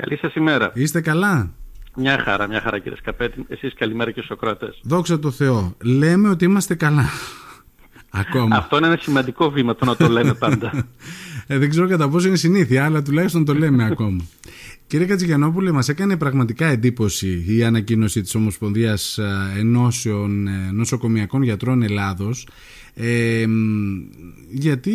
Καλή σας ημέρα. Είστε καλά; Μια χαρά, μια χαρά κύριε Σκαπέτη. Εσείς καλημέρα και στους Σοκράτες. Δόξα τω Θεώ. Λέμε ότι είμαστε καλά. Ακόμα. Αυτό είναι ένα σημαντικό βήμα το να το λέμε πάντα. ε, δεν ξέρω κατά πόσο είναι συνήθεια, αλλά τουλάχιστον το λέμε ακόμα. Κύριε Κατζηγιανόπουλε, μας έκανε πραγματικά εντύπωση η ανακοίνωση της Ομοσπονδίας Ενώσεων ε, Νοσοκομιακών Γιατρών Ελλάδος ε, γιατί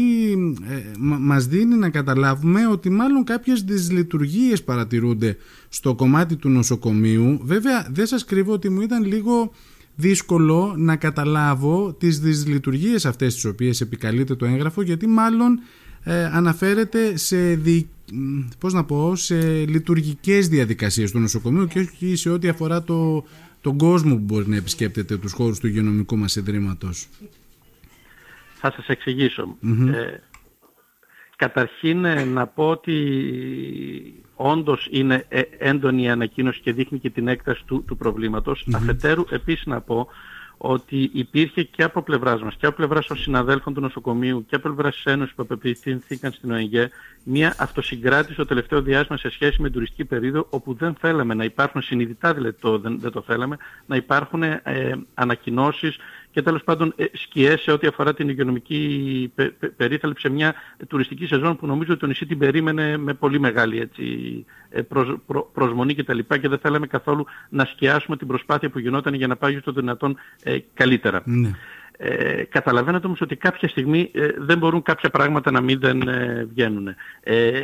ε, μας δίνει να καταλάβουμε ότι μάλλον κάποιες δυσλειτουργίες παρατηρούνται στο κομμάτι του νοσοκομείου. Βέβαια δεν σας κρύβω ότι μου ήταν λίγο δύσκολο να καταλάβω τις δυσλειτουργίες αυτές τις οποίες επικαλείται το έγγραφο γιατί μάλλον ε, αναφέρεται σε, δι, πώς να πω, σε λειτουργικές διαδικασίες του νοσοκομείου και όχι σε ό,τι αφορά το, τον κόσμο που μπορεί να επισκέπτεται τους χώρους του υγειονομικού μας ιδρύματος. Θα σας εξηγησω Ε, καταρχήν ε, να πω ότι όντως είναι ε, έντονη η ανακοίνωση και δείχνει και την έκταση του, του προβληματος Αφετέρου επίσης να πω ότι υπήρχε και από πλευράς μας και από πλευράς των συναδέλφων του νοσοκομείου και από πλευράς της Ένωσης που απευθυνθήκαν στην ΟΕΓΕ μια αυτοσυγκράτηση το τελευταίο διάστημα σε σχέση με την τουριστική περίοδο όπου δεν θέλαμε να υπάρχουν συνειδητά δηλαδή το, δεν, δεν το θέλαμε να υπάρχουν ε, ανακοινώσεις και τέλος πάντων ε, σκιές σε ό,τι αφορά την υγειονομική περίθαλψη σε μια τουριστική σεζόν που νομίζω ότι το νησί την περίμενε με πολύ μεγάλη έτσι, ε, προσ, προ, προσμονή κτλ. Και, και δεν θέλαμε καθόλου να σκιάσουμε την προσπάθεια που γινόταν για να πάει στο δυνατόν ε, καλύτερα. Ναι. Ε, καταλαβαίνετε όμως ότι κάποια στιγμή ε, δεν μπορούν κάποια πράγματα να μην δεν ε, βγαίνουν. Ε,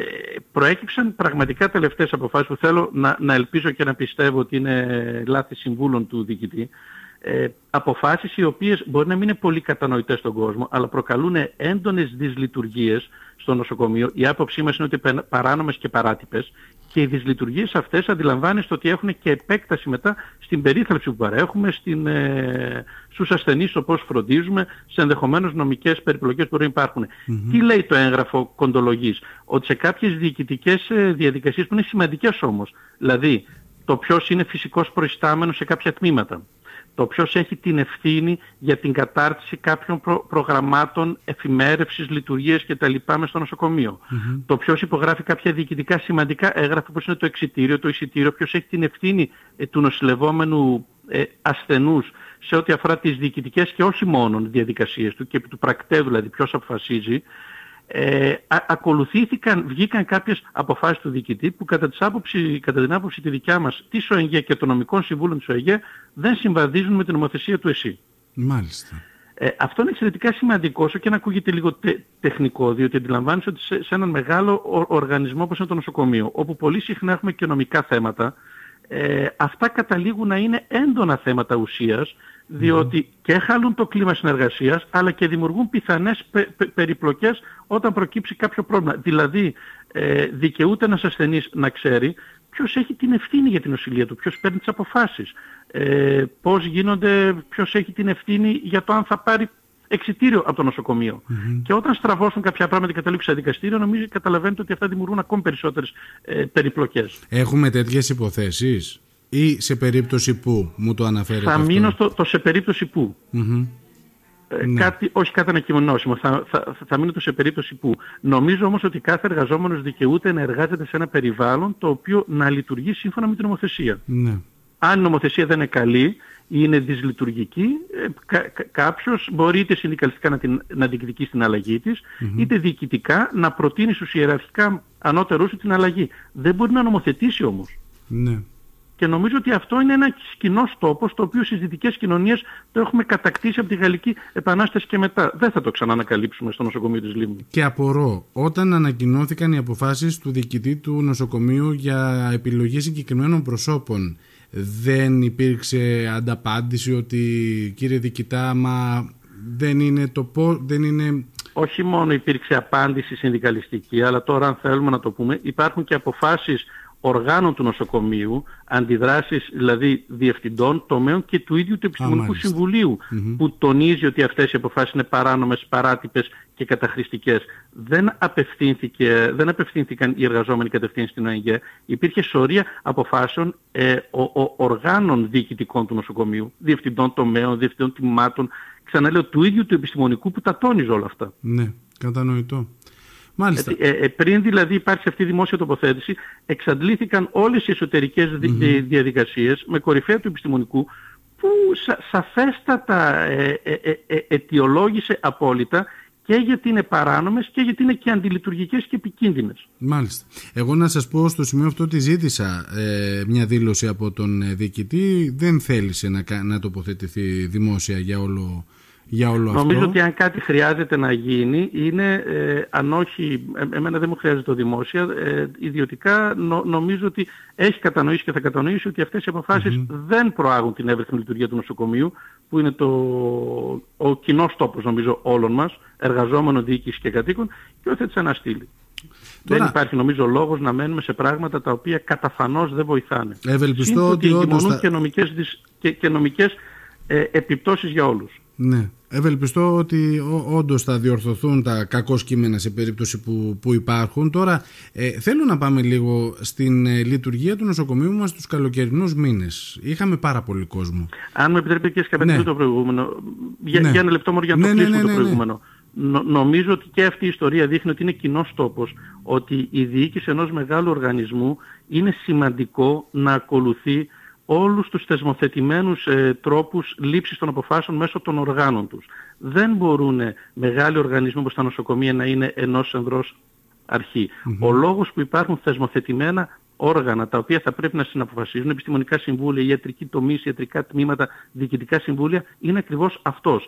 προέκυψαν πραγματικά τελευταίες αποφάσεις που θέλω να, να ελπίζω και να πιστεύω ότι είναι λάθη συμβούλων του διοικητή ε, αποφάσεις οι οποίες μπορεί να μην είναι πολύ κατανοητές στον κόσμο, αλλά προκαλούν έντονες δυσλειτουργίες στο νοσοκομείο. Η άποψή μας είναι ότι παράνομες και παράτυπες και οι δυσλειτουργίες αυτές αντιλαμβάνεστε ότι έχουν και επέκταση μετά στην περίθαλψη που παρέχουμε, στην, ε, στους ασθενείς όπως φροντίζουμε, σε ενδεχομένως νομικές περιπλοκές που μπορεί να υπαρχουν Τι λέει το έγγραφο κοντολογής, ότι σε κάποιες διοικητικές ε, διαδικασίες που είναι σημαντικές όμως, δηλαδή το ποιος είναι φυσικός προϊστάμενος σε κάποια τμήματα, το ποιος έχει την ευθύνη για την κατάρτιση κάποιων προγραμμάτων εφημέρευσης, λειτουργίας κτλ. μες στο νοσοκομείο. Το ποιος υπογράφει κάποια διοικητικά σημαντικά έγγραφα όπως είναι το εξιτήριο, το εισιτήριο, ποιος έχει την ευθύνη ε, του νοσηλευόμενου ε, ασθενούς σε ό,τι αφορά τις διοικητικές και όχι μόνο διαδικασίες του και του πρακτέου δηλαδή ποιος αποφασίζει ε, ακολουθήθηκαν, βγήκαν κάποιες αποφάσεις του διοικητή που κατά, της άποψη, κατά την άποψη τη δικιά μας της ΟΕΓΕ και των νομικών συμβούλων της ΟΕΓΕ δεν συμβαδίζουν με την νομοθεσία του ΕΣΥ. Μάλιστα. Ε, αυτό είναι εξαιρετικά σημαντικό, όσο και να ακούγεται λίγο τεχνικό, διότι αντιλαμβάνεσαι ότι σε, σε έναν μεγάλο οργανισμό όπως είναι το νοσοκομείο, όπου πολύ συχνά έχουμε και νομικά θέματα, ε, αυτά καταλήγουν να είναι έντονα θέματα ουσίας, διότι και χαλούν το κλίμα συνεργασίας αλλά και δημιουργούν πιθανές πε, περιπλοκές όταν προκύψει κάποιο πρόβλημα. Δηλαδή ε, δικαιούται ένας ασθενής να ξέρει ποιος έχει την ευθύνη για την οσυλία του, ποιος παίρνει τις αποφάσεις, ε, πώς γίνονται, ποιος έχει την ευθύνη για το αν θα πάρει εξιτήριο από το νοσοκομείο. Και όταν στραβώσουν κάποια πράγματα και καταλήξουν σε δικαστήριο, νομίζω καταλαβαίνετε ότι αυτά δημιουργούν ακόμη περισσότερες ε, περιπλοκές. Έχουμε τέτοιες υποθέσεις; Ή σε περίπτωση που μου το αναφέρετε Θα αυτό; μείνω στο το σε περίπτωση που. Ε, ναι. κάτι, όχι κάτι ανακοινώσιμο, θα, θα, θα μείνω το σε περίπτωση που. Νομίζω όμως ότι κάθε εργαζόμενος δικαιούται να εργάζεται σε ένα περιβάλλον το οποίο να λειτουργεί σύμφωνα με την νομοθεσία. Ναι. Αν η νομοθεσία δεν είναι καλή ή είναι δυσλειτουργική, ε, κα, κάποιος μπορεί είτε συνδικαλιστικά να, την, να διεκδικήσει την αλλαγή της, είτε διοικητικά να προτείνει στους ιεραρχικά ανώτερους την αλλαγή. Δεν μπορεί να νομοθετήσει όμως. Ναι. Και νομίζω ότι αυτό είναι ένα κοινό τόπος, το οποίο στις δυτικές κοινωνίες το έχουμε κατακτήσει από τη Γαλλική Επανάσταση και μετά. Δεν θα το ξανανακαλύψουμε στο νοσοκομείο της Λίμνη. Και απορώ, όταν ανακοινώθηκαν οι αποφάσεις του διοικητή του νοσοκομείου για επιλογή συγκεκριμένων προσώπων, δεν υπήρξε ανταπάντηση ότι κύριε διοικητά, μα δεν είναι το πώ, δεν είναι όχι μόνο υπήρξε απάντηση συνδικαλιστική, αλλά τώρα αν θέλουμε να το πούμε, υπάρχουν και αποφάσεις οργάνων του νοσοκομείου, αντιδράσεις δηλαδή διευθυντών, τομέων και του ίδιου του Επιστημονικού συμβουλιου που τονίζει ότι αυτές οι αποφάσεις είναι παράνομες, παράτυπες και καταχρηστικές. Δεν, απευθύνθηκε, δεν απευθύνθηκαν οι εργαζόμενοι κατευθείαν στην ΟΕΓΕ. Υπήρχε σωρία αποφάσεων ε, ο, ο, οργάνων διοικητικών του νοσοκομείου, διευθυντών τομέων, διευθυντών τιμάτων, ξαναλέω του ίδιου του επιστημονικού που τα τόνιζε όλα αυτά. Ναι, κατανοητό. Μάλιστα. Ε, ε, πριν δηλαδή υπάρξει αυτή η δημόσια τοποθέτηση, εξαντλήθηκαν όλες οι εσωτερικές mm-hmm. διαδικασίες με κορυφαία του επιστημονικού που σα, σαφέστατα ε, ε, ε, αιτιολόγησε απόλυτα και γιατί είναι παράνομες και γιατί είναι και αντιλειτουργικές και επικίνδυνες. Μάλιστα. Εγώ να σας πω στο σημείο αυτό ότι ζήτησα ε, μια δήλωση από τον διοικητή. Δεν θέλησε να, να τοποθετηθεί δημόσια για όλο για όλο Νομίζω ότι αν κάτι χρειάζεται να γίνει είναι, ε, αν όχι, ε, εμένα δεν μου χρειάζεται το δημόσια, ε, ιδιωτικά νομίζω ότι έχει κατανοήσει και θα κατανοήσει ότι αυτές οι αποφασεις δεν προάγουν την εύρυθμη λειτουργία του νοσοκομείου, που είναι το, ο κοινός τόπος νομίζω όλων μας, εργαζόμενων, διοίκησης και κατοίκων, και όχι θα τις αναστείλει. Δεν υπάρχει νομίζω λόγος να μένουμε σε πράγματα τα οποία καταφανώς δεν βοηθάνε. Ευελπιστώ ότι, ότι όντως... και νομικές, και, και νομικές ε, επιπτώσεις για όλους. Ναι. Ευελπιστώ ότι όντως θα διορθωθούν τα κακό κείμενα σε περίπτωση που, που υπάρχουν. Τώρα ε, θέλω να πάμε λίγο στην ε, λειτουργία του νοσοκομείου μας τους καλοκαιρινούς μήνες. Είχαμε πάρα πολύ κόσμο. Αν με επιτρέπετε και σκαπετήσω ναι. το προηγούμενο. Για, ναι. για ένα λεπτό μόνο για να ναι, το ναι, κλείσουμε ναι, το προηγούμενο. νομίζω ότι και αυτή η ιστορία δείχνει ότι είναι κοινός τόπος ότι η διοίκηση ενός μεγάλου οργανισμού είναι σημαντικό να ακολουθεί όλους τους θεσμοθετημένους ε, τρόπους λήψης των αποφάσεων μέσω των οργάνων τους. Δεν μπορούν μεγάλοι οργανισμοί όπως τα νοσοκομεία να είναι ενός ενδρός Ο λόγος που υπάρχουν θεσμοθετημένα όργανα τα οποία θα πρέπει να συναποφασίζουν, επιστημονικά συμβούλια, ιατρική τομή, ιατρικά τμήματα, διοικητικά συμβούλια, είναι ακριβώς αυτός.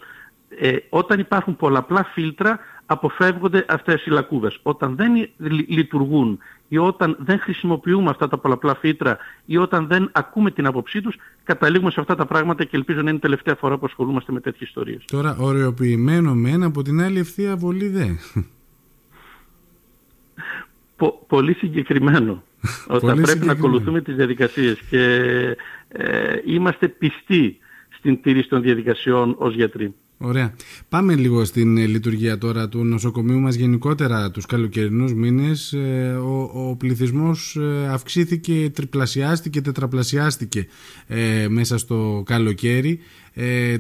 Ε, όταν υπάρχουν πολλαπλά φίλτρα αποφεύγονται αυτές οι λακκούβες. Όταν δεν λειτουργούν ή όταν δεν χρησιμοποιούμε αυτά τα πολλαπλά φύτρα ή όταν δεν ακούμε την άποψή τους, καταλήγουμε σε αυτά τα πράγματα και ελπίζω να είναι η τελευταία φορά που ασχολούμαστε με τέτοιες ιστορίες. Τώρα, οριοποιημένο με ένα από την άλλη ευθεία βολή δε. πολύ συγκεκριμένο. Όταν πρέπει να ακολουθούμε τις διαδικασίες και ε, είμαστε πιστοί στην τήρηση των διαδικασιών ως γιατροί. Ωραία. Πάμε λίγο στην ε, λειτουργία τώρα του νοσοκομείου μας γενικότερα τους καλοκαιρινούς μήνες. Ε, ο, ο πληθυσμός ε, αυξήθηκε, τριπλασιάστηκε, τετραπλασιάστηκε μέσα στο καλοκαίρι.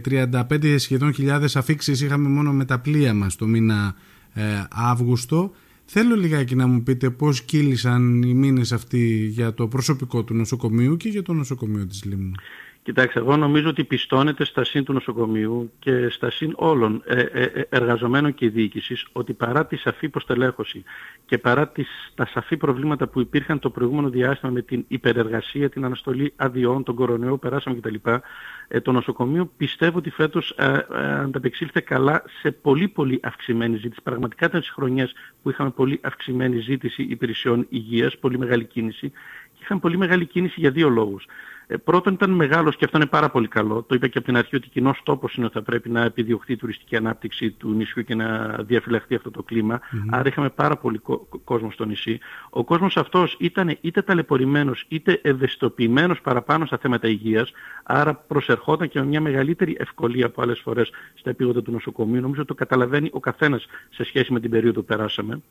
35 σχεδόν χιλιάδες αφήξεις είχαμε μόνο με τα πλοία μας το μήνα Αύγουστο. Θέλω λιγάκι να μου πείτε πώς κύλησαν οι μήνες αυτοί για το προσωπικό του νοσοκομείου και για το νοσοκομείο της Λίμνου. Κοιτάξτε, εγώ νομίζω ότι πιστώνεται στα σύν του νοσοκομείου και στα σύν όλων ε, ε, ε, εργαζομένων και διοίκησης ότι παρά τη σαφή υποστελέχωση και παρά τις, τα σαφή προβλήματα που υπήρχαν το προηγούμενο διάστημα με την υπερεργασία, την αναστολή αδειών, τον κορονοϊό, περάσαμε κτλ. το νοσοκομείο πιστεύω ότι φέτος ανταπεξήλθε καλά σε πολύ πολύ αυξημένη ζήτηση. Πραγματικά ήταν στις χρονιές που είχαμε πολύ αυξημένη ζήτηση υπηρεσιών υγείας, πολύ μεγάλη κίνηση και είχαμε πολύ μεγάλη κίνηση για δύο λόγους. Ε, πρώτον ήταν μεγάλος και αυτό είναι πάρα πολύ καλό. Το είπα και από την αρχή ότι κοινός τόπος είναι ότι θα πρέπει να επιδιωχθεί η τουριστική ανάπτυξη του νησιού και να διαφυλαχθεί αυτό το κλιμα Άρα είχαμε πάρα πολύ κόσμο στο νησί. Ο κόσμος αυτός ήταν είτε ταλαιπωρημένος είτε ευαισθητοποιημένος παραπάνω στα θέματα υγείας. Άρα προσερχόταν και με μια μεγαλύτερη ευκολία από άλλες φορές στα επίγοντα του νοσοκομείου. Νομίζω ότι το καταλαβαίνει ο καθένας σε σχέση με την περίοδο που περάσαμε.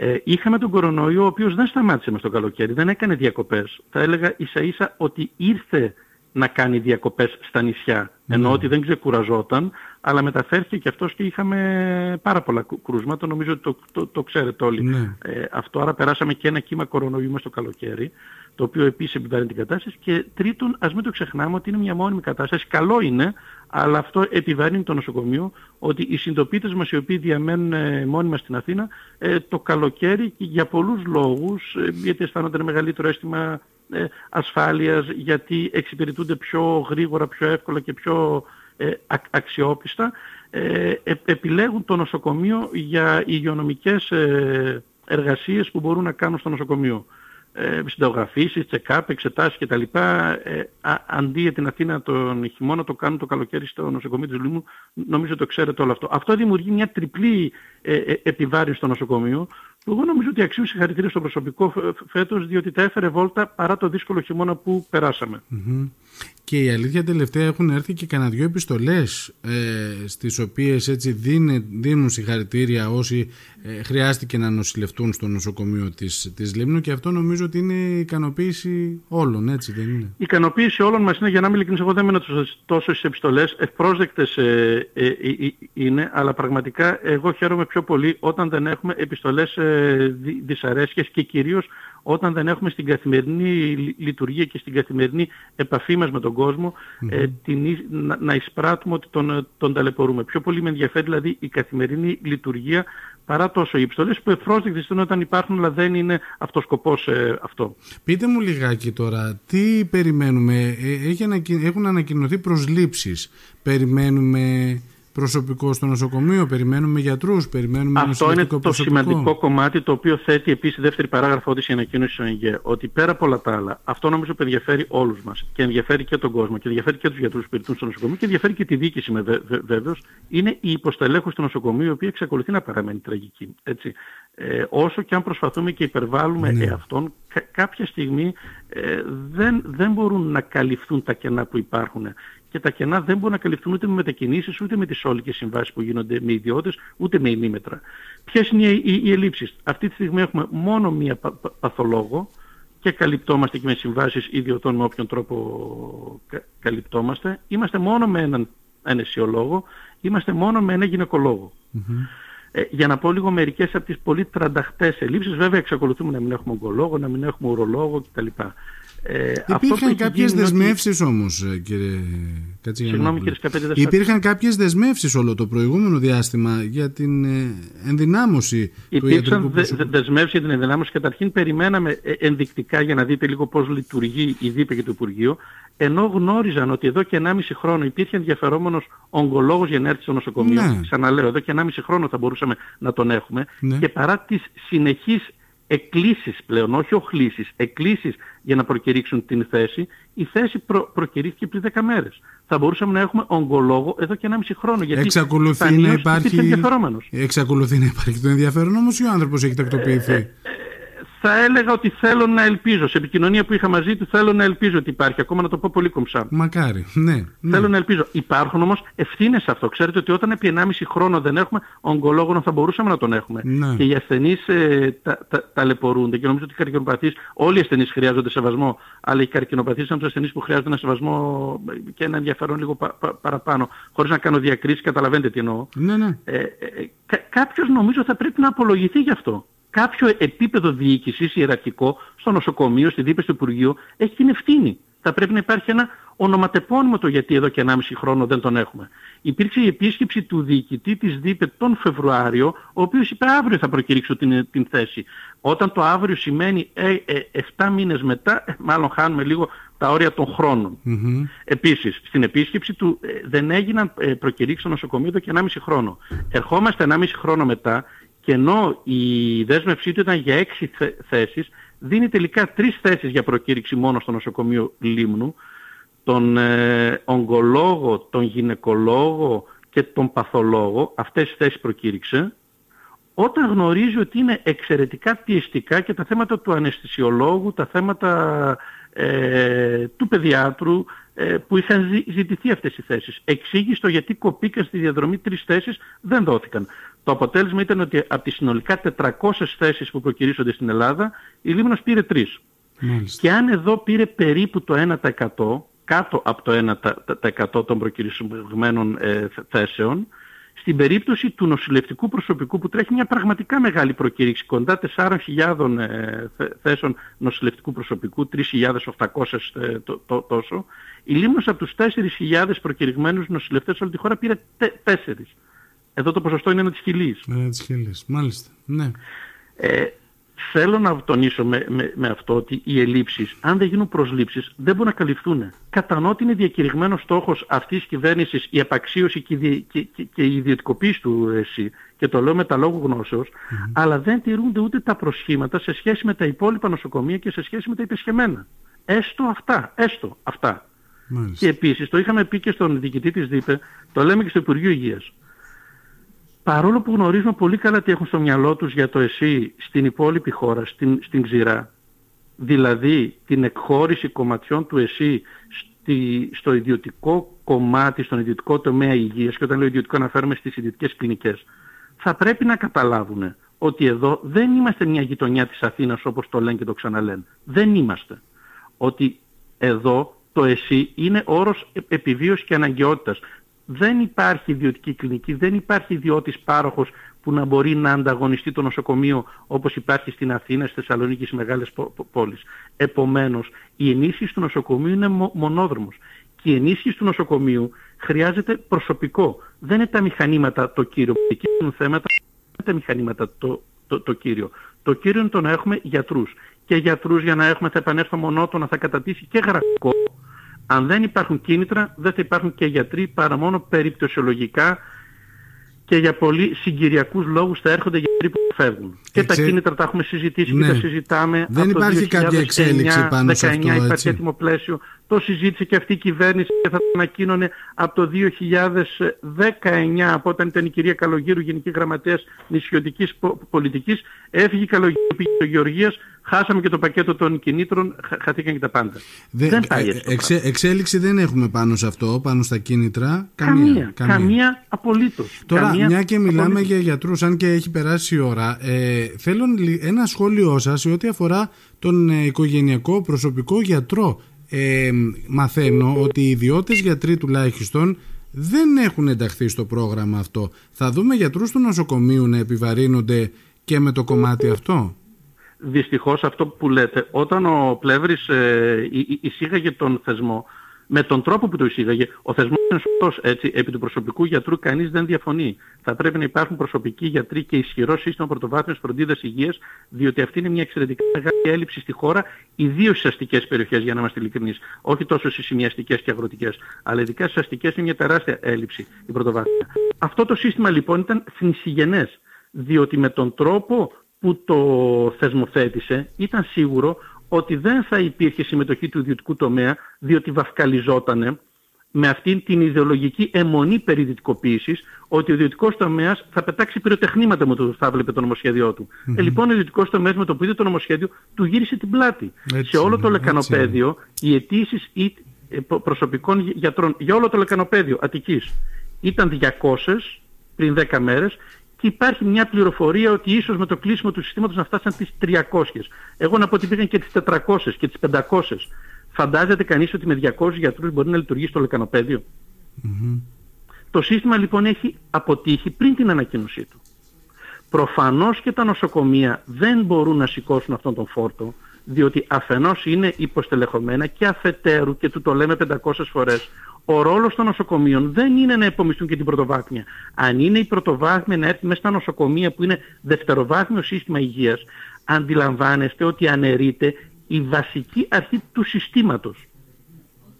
Ε, είχαμε τον κορονοϊό ο οποίος δεν σταμάτησε μες στο καλοκαίρι, δεν έκανε διακοπές. Θα έλεγα ίσα ίσα ότι ήρθε να κάνει διακοπές στα νησιά. Mm. Ενώ ότι δεν ξεκουραζόταν, αλλά μεταφέρθηκε και αυτός και είχαμε πάρα πολλά κρούσματα. Νομίζω ότι το, το, το ξέρετε όλοι. Ναι. Ε, αυτό άρα περάσαμε και ένα κύμα κορονοϊού μέσα στο καλοκαίρι, το οποίο επίσης επιβάλλει την κατάσταση. Και τρίτον, ας μην το ξεχνάμε ότι είναι μια μόνιμη κατάσταση. Καλό είναι, αλλά αυτό επιβαρύνει το νοσοκομείο, ότι οι συντοπίτες μας οι οποίοι διαμένουν ε, μόνιμα στην Αθήνα, ε, το καλοκαίρι για πολλούς λόγους, ε, γιατί αισθάνονται ένα μεγαλύτερο αίσθημα ε, ασφάλειας, γιατί εξυπηρετούνται πιο γρήγορα, πιο εύκολα και πιο ε, αξιόπιστα, ε, επιλέγουν το νοσοκομείο για υγειονομικές εργασίες που μπορούν να κάνουν στο νοσοκομείο. Συνταγογραφήσεις, check-up, εξετάσεις κτλ. Αντί για την Αθήνα τον χειμώνα το κάνουν το καλοκαίρι στο νοσοκομείο της Λίμνου, νομίζω το ξέρετε όλο αυτό. Αυτό δημιουργεί μια τριπλή επιβάρυνση στο νοσοκομείο, εγώ νομίζω ότι αξίζει συγχαρητήρια στο προσωπικό φέτος διότι τα έφερε βόλτα παρά το δύσκολο χειμώνα που περασαμε και η αλήθεια τελευταία έχουν έρθει και κανένα δυο επιστολές ε, στις οποίες έτσι δίνε, δίνουν συγχαρητήρια όσοι ε, χρειάστηκε να νοσηλευτούν στο νοσοκομείο της, της Λίμνου και αυτό νομίζω ότι είναι ικανοποίηση όλων, έτσι δεν είναι; Η ικανοποίηση όλων μας είναι, για να μην ειλικρινής, εγώ δεν μένω τόσο στις επιστολές, ευπρόσδεκτες ε, ε, ε, είναι, αλλά πραγματικά εγώ χαίρομαι πιο πολύ όταν δεν έχουμε επιστολές ε, δυσαρέσκειας και κυρίως όταν δεν έχουμε στην καθημερινή λειτουργία και στην καθημερινή επαφή μας με τον κόσμο ε, την, να, να εισπράττουμε ότι τον, τον ταλαιπωρούμε. Πιο πολύ με ενδιαφέρει δηλαδή η καθημερινή λειτουργία παρά τόσο οι επιστολές που ευπρόσδεκτες είναι όταν υπάρχουν αλλά δεν είναι αυτός σκοπός ε, αυτό. Πείτε μου λιγάκι τώρα, τι περιμένουμε, ε, έχουν ανακοινωθεί προσλήψεις, περιμένουμε προσωπικό στο νοσοκομείο, περιμένουμε γιατρούς, περιμένουμε Αυτό είναι το σημαντικό κομμάτι το οποίο θέτει επίσης η δεύτερη παράγραφο της η ανακοίνωσης του ΕΝΓΕ. Ότι πέρα από όλα τα άλλα, αυτό νομίζω που ενδιαφέρει όλους μας και ενδιαφέρει και τον κόσμο και ενδιαφέρει και τους γιατρούς που περιπτούν στο νοσοκομείο και ενδιαφέρει και τη διοίκηση με βέ, βέβαιος, είναι η υποστελέχωση του νοσοκομείου η οποία εξακολουθεί να παραμένει τραγική. Έτσι. Ε, όσο και αν προσπαθούμε και υπερβάλλουμε ναι. εαυτόν, κάποια στιγμή ε, δεν, δεν μπορούν να καλυφθούν τα κενά που υπάρχουν και τα κενά δεν μπορούν να καλυφθούν ούτε με μετακινήσεις, ούτε με τις όλικες συμβάσεις που γίνονται με ιδιώτες, ούτε με ημίμετρα. Ποιες είναι οι, οι, οι ελλείψεις; Αυτή τη στιγμή έχουμε μόνο μία πα, παθολόγο και καλυπτόμαστε και με συμβάσεις ιδιωτών με όποιον τρόπο κα, καλυπτόμαστε. Είμαστε μόνο με έναν ανεσιολόγο, είμαστε μόνο με έναν Ε, για να πω λίγο μερικές από τις πολύ τρανταχτές ελλείψεις, βέβαια εξακολουθούμε να μην έχουμε ογκολόγο, να μην έχουμε ουρολόγο κτλ. Ε, Υπήρχαν κάποιες δεσμεύσει ότι... όμως, ε, κύριε Συγγνώμη, κύριε Σκαπέτη, Υπήρχαν κάποιες δεσμεύσεις όλο το προηγούμενο διάστημα για την ε, ενδυνάμωση Υπήρξαν του ιατρικού προσωπικού. Δε, δεσμεύσεις για την ενδυνάμωση. Καταρχήν, περιμέναμε ε, ενδεικτικά για να δείτε λίγο πώς λειτουργεί η ΔΥΠΕ και το Υπουργείο, ενώ γνώριζαν ότι εδώ και 1,5 χρόνο υπήρχε ενδιαφερόμενος ογκολόγος για να έρθει στο νοσοκομείο. Ναι. Ξαναλέω, εδώ και 1,5 χρόνο θα μπορούσαμε να τον έχουμε. Ναι. Και παρά τις συνεχείς εκκλήσεις πλέον, όχι οχλήσεις, εκκλήσεις για να προκηρύξουν την θέση, η θέση προ, προκηρύχθηκε πριν 10 μέρες. Θα μπορούσαμε να έχουμε ογκολόγο εδώ και 1,5 χρόνο. Γιατί εξακολουθεί να υπάρχει... Εξακολουθεί να υπάρχει το ενδιαφέρον όμως ή ο άνθρωπος έχει τακτοποιηθεί. Ε, ε, θα έλεγα ότι θέλω να ελπίζω. Σε επικοινωνία που είχα μαζί του θέλω να ελπίζω ότι υπάρχει. Ακόμα να το πω πολύ κομψά. Μακάρι. Ναι, ναι. Θέλω να ελπίζω. Υπάρχουν όμως ευθύνες σε αυτό. Ξέρετε ότι όταν επί 1,5 χρόνο δεν έχουμε ογκολόγο θα μπορούσαμε να τον έχουμε. Ναι. Και οι ασθενείς ε, τα, τα, ταλαιπωρούνται. Και νομίζω ότι οι καρκινοπαθείς, όλοι οι ασθενείς χρειάζονται σεβασμό. Αλλά οι καρκινοπαθείς είναι τους ασθενείς που χρειάζονται ένα σεβασμό και ένα ενδιαφέρον λίγο πα, πα, παραπάνω. Χωρίς να κάνω διακρίσεις, καταλαβαίνετε τι εννοώ. Ναι, ναι. Ε, ε, κάποιος νομίζω θα πρέπει να απολογηθεί γι' αυτό κάποιο επίπεδο διοίκησης ιεραρχικό στο νοσοκομείο, στη δίπλα στο Υπουργείο, έχει την ευθύνη. Θα πρέπει να υπάρχει ένα ονοματεπώνυμο το γιατί εδώ και 1,5 χρόνο δεν τον έχουμε. Υπήρξε η επίσκεψη του διοικητή της ΔΥΠΕ τον Φεβρουάριο, ο οποίος είπε αύριο θα προκηρύξω την, την θέση. Όταν το αύριο σημαίνει ε, ε, 7 μήνες μετά, ε, μάλλον χάνουμε λίγο τα όρια των χρόνων. Mm-hmm. Επίσης, στην επίσκεψη του ε, δεν έγιναν ε, προκηρύξεις στο νοσοκομείο εδώ και 1,5 χρόνο. Ερχόμαστε 1,5 χρόνο μετά και ενώ η δέσμευσή του ήταν για έξι θέσεις, δίνει τελικά τρεις θέσεις για προκήρυξη μόνο στο νοσοκομείο Λίμνου, τον ε, ογκολόγο, τον γυναικολόγο και τον παθολόγο, αυτές τις θέσεις προκήρυξε, όταν γνωρίζει ότι είναι εξαιρετικά πιεστικά και τα θέματα του αναισθησιολόγου, τα θέματα ε, του παιδιάτρου ε, που είχαν ζητηθεί αυτές οι θέσεις. Εξήγησε το γιατί κοπήκαν στη διαδρομή τρεις θέσεις, δεν δόθηκαν. Το αποτέλεσμα ήταν ότι από τις συνολικά 400 θέσεις που προκυρήσονται στην Ελλάδα, η Λίμνος πήρε 3. Και αν εδώ πήρε περίπου το 1%, κάτω από το 1% των προκυρησμένων ε, θέσεων, στην περίπτωση του νοσηλευτικού προσωπικού που τρέχει μια πραγματικά μεγάλη προκήρυξη, κοντά 4.000 ε, θέσεων νοσηλευτικού προσωπικού, 3.800 ε, τόσο, η Λίμνος από τους 4.000 προκηρυγμένους νοσηλευτές όλη τη χώρα πήρε 4. Εδώ το ποσοστό είναι ένα της χιλής. Ένα της χιλής, μάλιστα. Ναι. Ε, θέλω να τονίσω με, με, με, αυτό ότι οι ελλείψεις, αν δεν γίνουν προσλήψεις, δεν μπορούν να καλυφθούν. Κατανοώ ότι είναι διακηρυγμένος στόχος αυτής της κυβέρνησης η απαξίωση και, και, και, και η ιδιωτικοποίηση του ΕΣΥ και το λέω με τα λόγου γνώσεως, mm-hmm. αλλά δεν τηρούνται ούτε τα προσχήματα σε σχέση με τα υπόλοιπα νοσοκομεία και σε σχέση με τα υπεσχεμένα. Έστω αυτά, έστω αυτά. Μάλιστα. Και επίσης, το είχαμε πει και στον διοικητή της ΔΥΠΕ, το λέμε και στο Υπουργείο Υγείας παρόλο που γνωρίζουμε πολύ καλά τι έχουν στο μυαλό τους για το ΕΣΥ στην υπόλοιπη χώρα, στην, στην ξηρά, δηλαδή την εκχώρηση κομματιών του ΕΣΥ στη, στο ιδιωτικό κομμάτι, στον ιδιωτικό τομέα υγείας και όταν λέω ιδιωτικό αναφέρομαι στις ιδιωτικές κλινικές, θα πρέπει να καταλάβουν ότι εδώ δεν είμαστε μια γειτονιά της Αθήνας όπως το λένε και το ξαναλένε. Δεν είμαστε. Ότι εδώ το ΕΣΥ είναι όρος επιβίωσης και αναγκαιότητας. Δεν υπάρχει ιδιωτική κλινική, δεν υπάρχει ιδιώτης πάροχος που να μπορεί να ανταγωνιστεί το νοσοκομείο όπως υπάρχει στην Αθήνα, στη Θεσσαλονίκη, στις μεγάλες πόλεις. Επομένως, η ενίσχυση του νοσοκομείου είναι μονόδρομος. Και η ενίσχυση του νοσοκομείου χρειάζεται προσωπικό. Δεν είναι τα μηχανήματα το κύριο. Εκεί είναι θέματα, δεν είναι τα μηχανήματα το, το, το κύριο. Το κύριο είναι το να έχουμε γιατρούς. Και γιατρούς για να έχουμε, θα επανέλθω μονότονα, θα κατατήσει και γραφικό. Αν δεν υπάρχουν κίνητρα, δεν θα υπάρχουν και γιατροί παρά μόνο περιπτωσιολογικά και για πολύ συγκυριακούς λόγους θα έρχονται γιατροί που φεύγουν. Και τα κίνητρα τα έχουμε συζητήσει ναι. και τα συζητάμε. Δεν από υπάρχει το 2019, κάποια εξέλιξη πάνω 19, σε αυτό, έτσι. υπάρχει έτοιμο πλαίσιο. Το συζήτησε και αυτή η κυβέρνηση και θα το ανακοίνωνε από το 2019 από όταν ήταν η κυρία Καλογύρου Γενική Γραμματέας Νησιωτικής Πολιτικής. Έφυγε η Καλογύρου, πήγε το Γεωργίας, χάσαμε και το πακέτο των κινήτρων, χαθήκαν και τα πάντα. δεν πάει έτσι. Εξε, εξέλιξη δεν έχουμε πάνω σε αυτό, πάνω στα κίνητρα. Καμία. Καμία, καμία. καμία απολύτως. Τώρα, καμία μια και μιλάμε απολύτως. για γιατρούς, αν και έχει περάσει η ώρα, ε, θέλω ένα σχόλιο σας σε ό,τι αφορά τον ε, οικογενειακό προσωπικό γιατρό. Ε, μαθαίνω ότι οι ιδιώτες γιατροί τουλάχιστον δεν έχουν ενταχθεί στο πρόγραμμα αυτό. Θα δούμε γιατρούς του νοσοκομείου να επιβαρύνονται και με το κομμάτι αυτό. Δυστυχώς αυτό που λέτε, όταν ο Πλεύρης ε, εισήγαγε τον θεσμό, με τον τρόπο που το εισήγαγε, ο θεσμός είναι σωστός έτσι, επί του προσωπικού γιατρού κανείς δεν διαφωνεί. Θα πρέπει να υπάρχουν προσωπικοί γιατροί και ισχυρό σύστημα πρωτοβάθμιας φροντίδας υγείας, διότι αυτή είναι μια εξαιρετικά μεγάλη έλλειψη στη χώρα, ιδίως στις αστικές περιοχές, για να είμαστε ειλικρινείς. Όχι τόσο στις σημειαστικές και αγροτικές, αλλά ειδικά στις αστικές είναι μια τεράστια έλλειψη η πρωτοβάθμια. Αυτό το σύστημα λοιπόν ήταν θνησιγενές, διότι με τον τρόπο που το θεσμοθέτησε ήταν σίγουρο ότι δεν θα υπήρχε συμμετοχή του ιδιωτικού τομέα διότι βαφκαλιζότανε με αυτήν την ιδεολογική αιμονή περιδυτικοποίησης ότι ο ιδιωτικός τομέας θα πετάξει πυροτεχνήματα με το που θα βλέπει το νομοσχέδιό του. Ε, λοιπόν, ο ιδιωτικός τομέας με το που είδε το νομοσχέδιο του γύρισε την πλάτη. Σε όλο το λεκανοπέδιο οι αιτήσεις ε, προσωπικών γιατρών για όλο το λεκανοπέδιο Αττικής ήταν 200 πριν 10 μέρες και υπάρχει μια πληροφορία ότι ίσως με το κλείσιμο του συστήματος να φτάσαν τις 300. Εγώ να πω ότι πήγαν και τις 400 και τις 500. Φαντάζεται κανείς ότι με 200 γιατρούς μπορεί να λειτουργήσει το λεκανοπεδιο Το σύστημα λοιπόν έχει αποτύχει πριν την ανακοίνωσή του. Προφανώς και τα νοσοκομεία δεν μπορούν να σηκώσουν αυτόν τον φόρτο, διότι αφενός είναι υποστελεχωμένα και αφετέρου, και του το λέμε 500 φορές, ο ρόλος των νοσοκομείων δεν είναι να υπομισθούν και την πρωτοβάθμια. Αν είναι η πρωτοβάθμια να έρθει μέσα στα νοσοκομεία που είναι δευτεροβάθμιο σύστημα υγείας, αντιλαμβάνεστε ότι αναιρείται η βασική αρχή του συστήματος.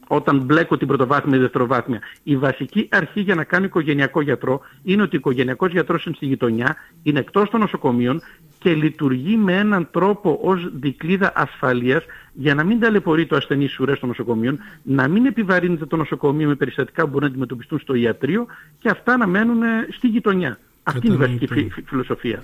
Όταν μπλέκω την πρωτοβάθμια ή δευτεροβάθμια. Η βασική αρχή για να κάνω οικογενειακό γιατρό είναι ότι ο οικογενειακός γιατρός είναι στη γειτονιά, είναι εκτός των νοσοκομείων και λειτουργεί με έναν τρόπο ως δικλίδα ασφαλείας για να μην ταλαιπωρεί το ασθενή σουρές των νοσοκομείων, να μην επιβαρύνεται το νοσοκομείο με περιστατικά που μπορούν να αντιμετωπιστούν στο ιατρείο και αυτά να μένουν στη γειτονιά. Αυτή είναι η βασική φιλοσοφία.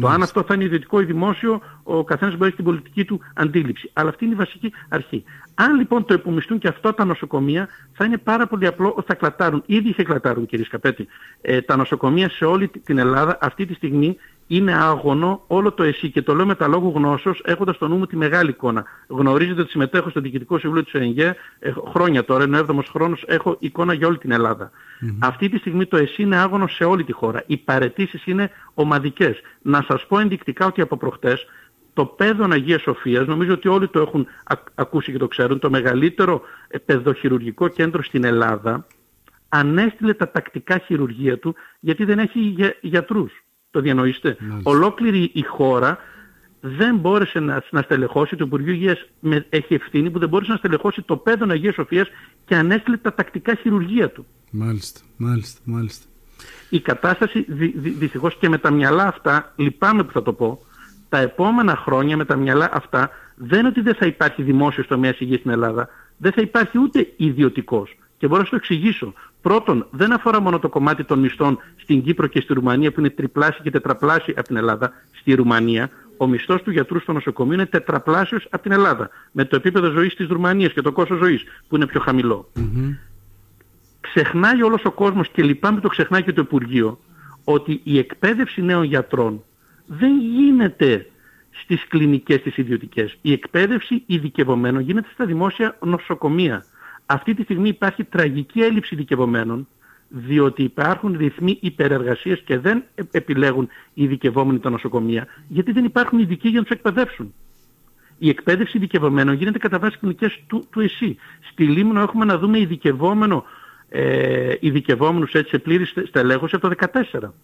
Το αν αυτό θα είναι ιδιωτικό ή δημόσιο, ο καθένας μπορεί την πολιτική του αντίληψη. Αλλά αυτή είναι η βασική αρχή. Αν λοιπόν το επομιστούν και αυτό τα νοσοκομεία, θα είναι πάρα πολύ απλό ότι θα κλατάρουν. Ήδη είχε κλατάρουν κύριε Σκαπέτη. Ε, τα νοσοκομεία σε όλη την Ελλάδα αυτή τη στιγμή είναι άγωνο όλο το εσύ και το λέω με τα λόγου γνώσεως έχοντας στο νου μου τη μεγάλη εικόνα. Γνωρίζετε ότι συμμετέχω στο Διοικητικό Συμβούλιο της ΕΝΓΕ χρόνια τώρα, είναι ο 7ος χρόνος, έχω εικόνα για όλη την ελλαδα Αυτή τη στιγμή το εσύ είναι άγωνο σε όλη τη χώρα. Οι παρετήσεις είναι ομαδικές. Να σας πω ενδεικτικά ότι από προχτές το πέδον Αγίας Σοφίας, νομίζω ότι όλοι το έχουν ακούσει και το ξέρουν, το μεγαλύτερο παιδοχειρουργικό κέντρο στην Ελλάδα, ανέστηλε τα τακτικά χειρουργία του γιατί δεν έχει για, γιατρούς. Το διανοείστε. Ολόκληρη η χώρα δεν μπόρεσε να, να στελεχώσει, το Υπουργείο Υγείας με, έχει ευθύνη που δεν μπόρεσε να στελεχώσει το πέδον Αγίας Σοφίας και ανέστηλε τα τακτικά χειρουργία του. Μάλιστα, μάλιστα, μάλιστα. Η κατάσταση δυ, δυ, δυστυχώς και με τα μυαλά αυτά, λυπάμαι που θα το πω, τα επόμενα χρόνια με τα μυαλά αυτά δεν είναι ότι δεν θα υπάρχει δημόσιο τομέα υγείας στην Ελλάδα, δεν θα υπάρχει ούτε ιδιωτικός. Και μπορώ να σου το εξηγήσω. Πρώτον, δεν αφορά μόνο το κομμάτι των μισθών στην Κύπρο και στη Ρουμανία που είναι τριπλάσια και τετραπλάσια από την Ελλάδα, στη Ρουμανία, ο μισθός του γιατρού στο νοσοκομείο είναι τετραπλάσιος από την Ελλάδα. Με το επίπεδο ζωής της Ρουμανίας και το κόστος ζωής που είναι πιο χαμηλό. Ξεχνάει όλος ο κόσμος και λυπάμαι το ξεχνάει και το Υπουργείο ότι η εκπαίδευση νέων γιατρών δεν γίνεται στις κλινικές τις ιδιωτικές. Η εκπαίδευση ειδικευομένων γίνεται στα δημόσια νοσοκομεία. Αυτή τη στιγμή υπάρχει τραγική έλλειψη ειδικευομένων διότι υπάρχουν ρυθμοί υπερεργασίας και δεν επιλέγουν οι ειδικευόμενοι τα νοσοκομεία, γιατί δεν υπάρχουν ειδικοί για να τους εκπαιδεύσουν. Η εκπαίδευση ειδικευομένων γίνεται κατά βάση κλινικές του, του ΕΣΥ. Στη Λίμνο έχουμε να δούμε ειδικευόμενο, ε, ειδικευόμενους έτσι σε πλήρη στελέχωση από το 2014.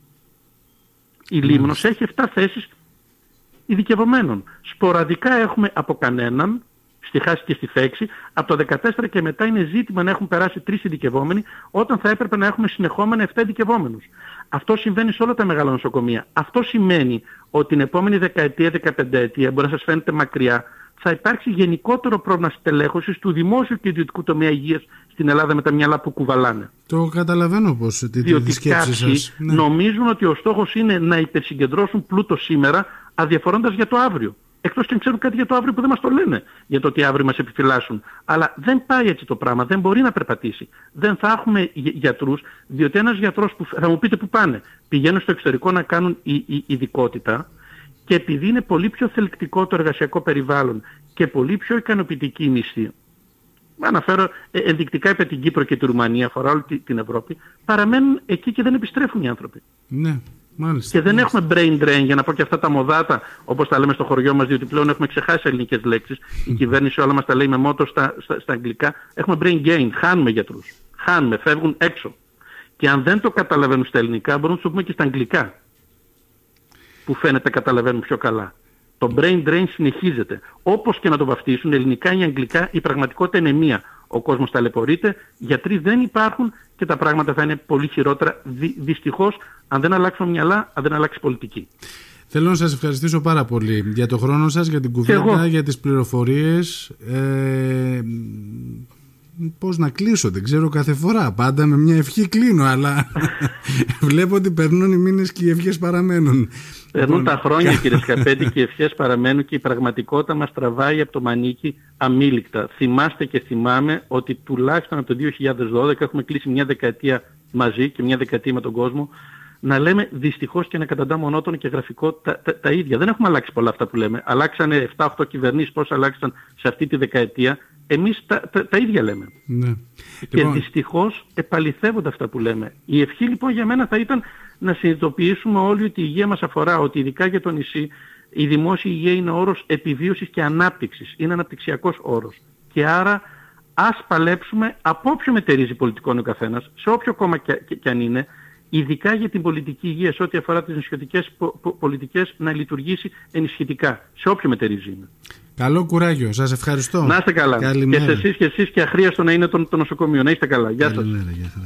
Η Λίμνος έχει 7 θέσεις ειδικευομένων. Σποραδικά έχουμε από κανέναν στη Χάση και στη Φέξη. Από το 2014 και μετά είναι ζήτημα να έχουν περάσει τρεις ειδικευόμενοι όταν θα έπρεπε να έχουμε συνεχόμενα 7 ειδικευόμενους. Αυτό συμβαίνει σε όλα τα μεγάλα νοσοκομεία. Αυτό σημαίνει ότι την επόμενη δεκαετία, δεκαπενταετία, μπορεί να σας φαίνεται μακριά, θα υπάρξει γενικότερο πρόβλημα στελέχωσης του δημόσιου και ιδιωτικού τομέα υγείας στην Ελλάδα με τα μυαλά που κουβαλάνε. Το καταλαβαίνω πώς τη, Διότι τη κάποιοι σας. Ναι. νομίζουν ότι ο στόχος είναι να υπερσυγκεντρώσουν πλούτο σήμερα αδιαφορώντας για το αύριο. Εκτός και αν ξέρουν κάτι για το αύριο που δεν μας το λένε, για το ότι αύριο μας επιφυλάσσουν. Αλλά δεν πάει έτσι το πράγμα, δεν μπορεί να περπατήσει. Δεν θα έχουμε γιατρούς, διότι ένας γιατρός που θα μου πείτε που πάνε, πηγαίνουν στο εξωτερικό να κάνουν ειδικότητα και επειδή είναι πολύ πιο θελκτικό το εργασιακό περιβάλλον και πολύ πιο ικανοποιητική η μισθή, αναφέρω ε, ενδεικτικά υπέρ την Κύπρο και τη Ρουμανία, αφορά όλη την Ευρώπη, παραμένουν εκεί και δεν επιστρέφουν οι άνθρωποι. Ναι. Μάλιστα, και δεν έχουμε brain drain για να πω και αυτά τα μοδάτα όπως τα λέμε στο χωριό μας διότι πλέον έχουμε ξεχάσει ελληνικές λέξεις. Η κυβέρνηση όλα μας τα λέει με μότο στα, στα, στα αγγλικά. Έχουμε brain gain. Χάνουμε γιατρούς. Χάνουμε. Φεύγουν έξω. Και αν δεν το καταλαβαίνουν στα ελληνικά μπορούμε να το πούμε και στα αγγλικά. Που φαίνεται καταλαβαίνουν πιο καλά. Το brain drain συνεχίζεται. Όπως και να το βαφτίσουν, ελληνικά ή αγγλικά, η πραγματικότητα είναι μία. Ο κόσμος ταλαιπωρείται, γιατροί δεν υπάρχουν και τα πράγματα θα είναι πολύ χειρότερα. Δυ, δυστυχώς, αν δεν αλλάξουν μυαλά, αν δεν αλλάξει πολιτική. Θέλω να σας ευχαριστήσω πάρα πολύ για το χρόνο σας, για την κουβέντα, για τις πληροφορίες. Ε, πώς να κλείσω, δεν ξέρω κάθε φορά. Πάντα με μια ευχή κλείνω, αλλά βλέπω ότι περνούν οι μήνες και οι ευχές παραμένουν. Περνούν τα χρόνια κύριε Σκαπέτη και οι ευχές παραμένουν και η πραγματικότητα μας τραβάει από το μανίκι αμήλικτα. Θυμάστε και θυμάμαι ότι τουλάχιστον από το 2012 έχουμε κλείσει μια δεκαετία μαζί και μια δεκαετία με τον κόσμο να λέμε δυστυχώς και να καταντά μονότονο και γραφικό τα, τα, τα, ίδια. Δεν έχουμε αλλάξει πολλά αυτά που λέμε. Αλλάξανε 7-8 κυβερνήσεις, πώς αλλάξαν σε αυτή τη δεκαετία. Εμείς τα, τα, τα ίδια λέμε. Ναι. Και λοιπόν... δυστυχώς επαληθεύονται αυτά που λέμε. Η ευχή λοιπόν για μένα θα ήταν να συνειδητοποιήσουμε όλοι ότι η υγεία μας αφορά, ότι ειδικά για το νησί η δημόσια υγεία είναι όρος επιβίωσης και ανάπτυξης. Είναι αναπτυξιακός όρος. Και άρα ας παλέψουμε από όποιο μετερίζει πολιτικό είναι ο καθένας, σε όποιο κόμμα και, και, και αν είναι, ειδικά για την πολιτική υγεία σε ό,τι αφορά τις νησιωτικές πολιτικές να λειτουργήσει ενισχυτικά, σε όποιο μετερίζει είναι. Καλό κουράγιο. Σας ευχαριστώ. Να είστε καλά. Καλημέρα. Και σε εσείς και εσείς και αχρίαστο να είναι το, το νοσοκομείο. Να είστε καλά. Γεια σας. Καλημέρα, γεια σας.